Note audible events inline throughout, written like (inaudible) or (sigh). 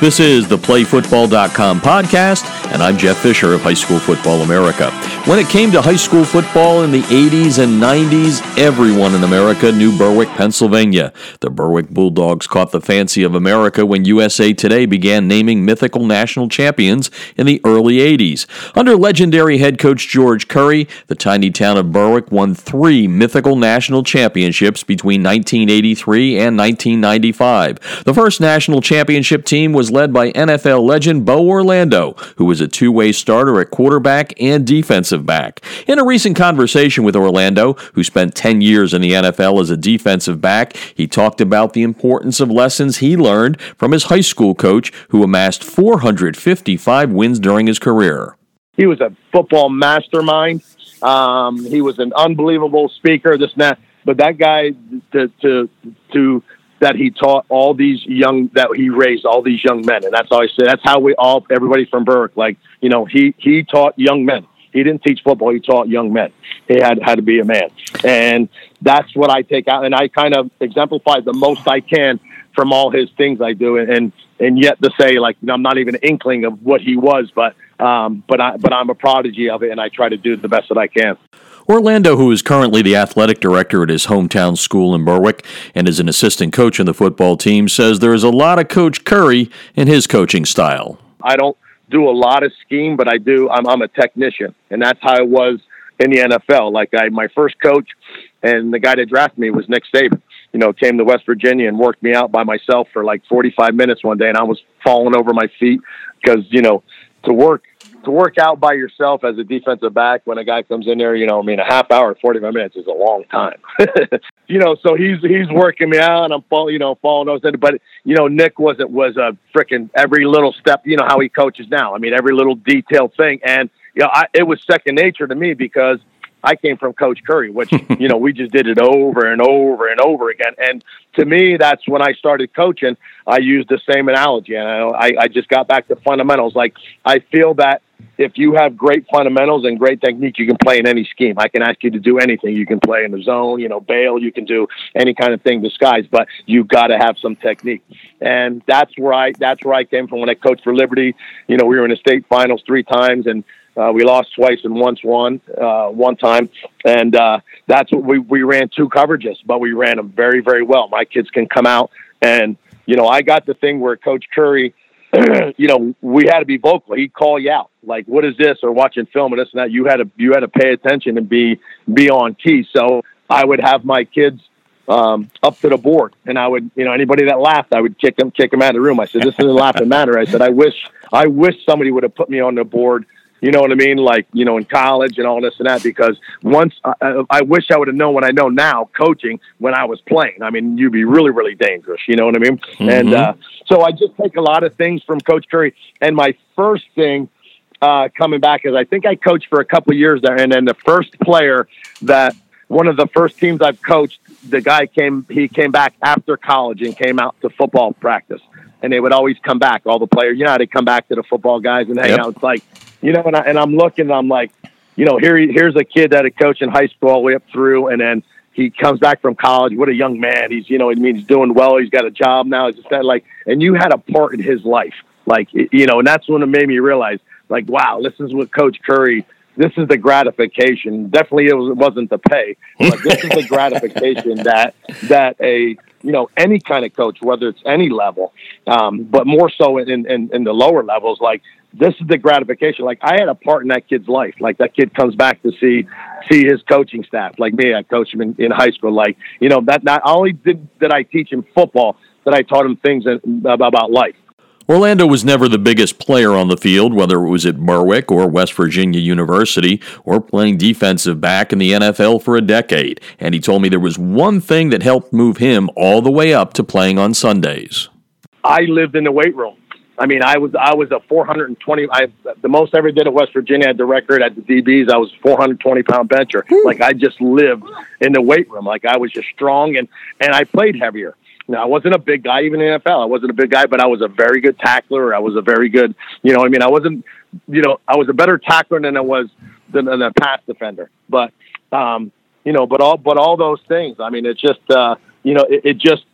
This is the PlayFootball.com podcast, and I'm Jeff Fisher of High School Football America. When it came to high school football in the 80s and 90s, everyone in America knew Berwick, Pennsylvania. The Berwick Bulldogs caught the fancy of America when USA Today began naming mythical national champions in the early 80s. Under legendary head coach George Curry, the tiny town of Berwick won three mythical national championships between 1983 and 1995. The first national championship team was led by NFL legend Bo Orlando, who was a two way starter at quarterback and defensive back. In a recent conversation with Orlando, who spent 10 years in the NFL as a defensive back, he talked about the importance of lessons he learned from his high school coach, who amassed 455 wins during his career. He was a football mastermind. Um, he was an unbelievable speaker. This and that, but that guy to to to that he taught all these young that he raised all these young men and that's all I say that's how we all everybody from Berwick like you know he he taught young men he didn't teach football. He taught young men. He had had to be a man. And that's what I take out. And I kind of exemplify the most I can from all his things I do. And and yet to say like I'm not even an inkling of what he was but um but I but I'm a prodigy of it and I try to do the best that I can. Orlando, who is currently the athletic director at his hometown school in Berwick and is an assistant coach in the football team, says there is a lot of Coach Curry in his coaching style. I don't do a lot of scheme, but I do. I'm, I'm a technician, and that's how I was in the NFL. Like I, my first coach, and the guy that drafted me was Nick Saban. You know, came to West Virginia and worked me out by myself for like 45 minutes one day, and I was falling over my feet because you know to work to work out by yourself as a defensive back when a guy comes in there, you know, I mean, a half hour, 45 minutes is a long time. (laughs) you know, so he's, he's working me out and I'm falling, you know, falling over. But, you know, Nick wasn't, was a freaking every little step, you know, how he coaches now. I mean, every little detailed thing. And, you know, I, it was second nature to me because I came from Coach Curry, which, (laughs) you know, we just did it over and over and over again. And to me, that's when I started coaching. I used the same analogy. And I, I just got back to fundamentals. Like, I feel that if you have great fundamentals and great technique, you can play in any scheme. I can ask you to do anything. You can play in the zone, you know, bail, you can do any kind of thing disguise, but you got to have some technique. And that's where I, that's where I came from when I coached for Liberty. You know, we were in the state finals three times and, uh, we lost twice and once won uh, one time, and uh, that's what we we ran two coverages, but we ran them very very well. My kids can come out, and you know I got the thing where Coach Curry (clears throat) you know, we had to be vocal. He'd call you out, like, "What is this?" or watching film and this and that. You had to you had to pay attention and be be on key. So I would have my kids um, up to the board, and I would, you know, anybody that laughed, I would kick them kick them out of the room. I said, "This isn't laughing matter." I said, "I wish I wish somebody would have put me on the board." You know what I mean? Like, you know, in college and all this and that, because once I, I wish I would have known what I know now coaching when I was playing. I mean, you'd be really, really dangerous. You know what I mean? Mm-hmm. And, uh, so I just take a lot of things from Coach Curry. And my first thing, uh, coming back is I think I coached for a couple of years there. And then the first player that one of the first teams I've coached, the guy came, he came back after college and came out to football practice and they would always come back. All the players, you know, how they come back to the football guys and hang yep. out. It's like, you know, and, I, and I'm looking, and I'm like, you know, here here's a kid that a coach in high school all the way up through, and then he comes back from college. What a young man! He's, you know, I mean, he's doing well. He's got a job now. It's just that, like, and you had a part in his life, like, you know, and that's when it made me realize, like, wow, this is what Coach Curry. This is the gratification. Definitely, it, was, wasn't the pay, but this is the (laughs) gratification that that a you know any kind of coach, whether it's any level, um, but more so in, in in the lower levels, like this is the gratification. Like I had a part in that kid's life. Like that kid comes back to see see his coaching staff. Like me, I coached him in, in high school. Like you know that not only did that I teach him football, that I taught him things about life. Orlando was never the biggest player on the field, whether it was at Berwick or West Virginia University or playing defensive back in the NFL for a decade. And he told me there was one thing that helped move him all the way up to playing on Sundays. I lived in the weight room. I mean, I was I was a 420. I the most I ever did at West Virginia. I had the record at the DBs. I was 420 pound bencher. Like I just lived in the weight room. Like I was just strong and and I played heavier. Now I wasn't a big guy even in the NFL. I wasn't a big guy, but I was a very good tackler. I was a very good, you know. I mean, I wasn't, you know, I was a better tackler than I was than, than a pass defender. But um, you know, but all but all those things. I mean, it's just uh, you know, it, it just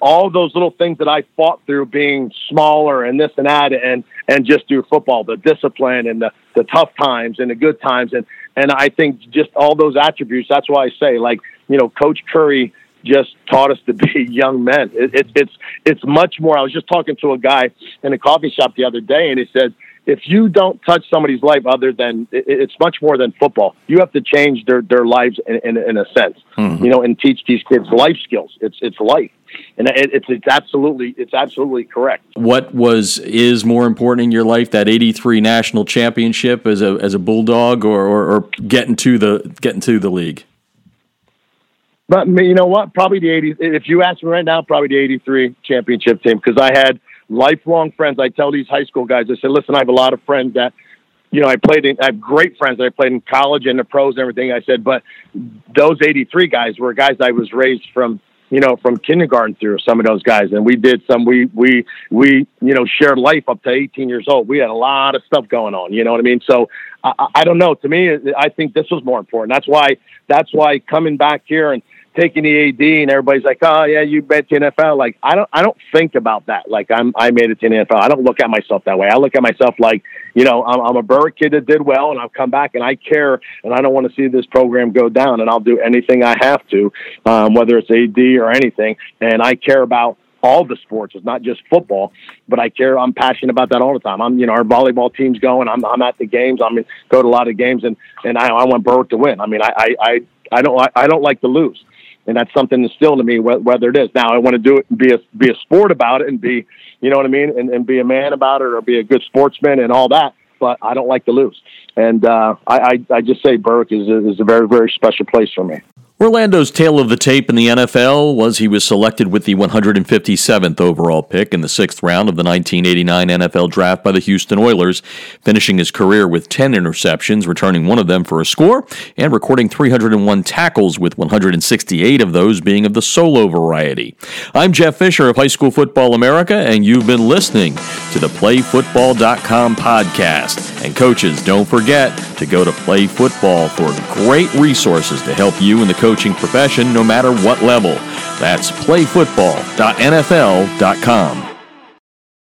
all those little things that I fought through being smaller and this and that and and just through football, the discipline and the, the tough times and the good times and and I think just all those attributes. That's why I say like you know Coach Curry just taught us to be (laughs) young men. It, it, it's it's much more. I was just talking to a guy in a coffee shop the other day, and he said if you don't touch somebody's life other than it's much more than football. You have to change their their lives in, in, in a sense, mm-hmm. you know, and teach these kids life skills. It's it's life, and it's it's absolutely it's absolutely correct. What was is more important in your life that '83 national championship as a as a bulldog, or, or, or getting to the getting to the league? But you know what? Probably the '80s. If you ask me right now, probably the '83 championship team because I had lifelong friends. I tell these high school guys, I said, listen, I have a lot of friends that, you know, I played in, I have great friends that I played in college and the pros and everything. I said, but those 83 guys were guys I was raised from, you know, from kindergarten through some of those guys. And we did some, we, we, we, you know, shared life up to 18 years old. We had a lot of stuff going on, you know what I mean? So I, I don't know. To me, I think this was more important. That's why, that's why coming back here and, taking the AD and everybody's like, oh yeah, you bet to NFL. Like I don't, I don't think about that. Like I'm, I made it to the NFL. I don't look at myself that way. I look at myself like, you know, I'm, I'm a Berwick kid that did well and I've come back and I care and I don't want to see this program go down and I'll do anything I have to, um, whether it's AD or anything. And I care about all the sports. It's not just football, but I care. I'm passionate about that all the time. I'm, you know, our volleyball team's going. I'm, I'm at the games. I'm mean, go to a lot of games, and and I, I want Berwick to win. I mean, I, I, I don't, I don't like to lose and that's something instilled in me. Whether it is now, I want to do it and be a be a sport about it, and be, you know what I mean, and, and be a man about it, or be a good sportsman and all that. But I don't like to lose, and uh, I, I I just say Berwick is a, is a very very special place for me. Orlando's tale of the tape in the NFL was he was selected with the 157th overall pick in the sixth round of the 1989 NFL Draft by the Houston Oilers, finishing his career with 10 interceptions, returning one of them for a score, and recording 301 tackles, with 168 of those being of the solo variety. I'm Jeff Fisher of High School Football America, and you've been listening to the PlayFootball.com podcast. And coaches, don't forget to go to Play Football for great resources to help you in the coaching profession no matter what level. That's playfootball.nfl.com.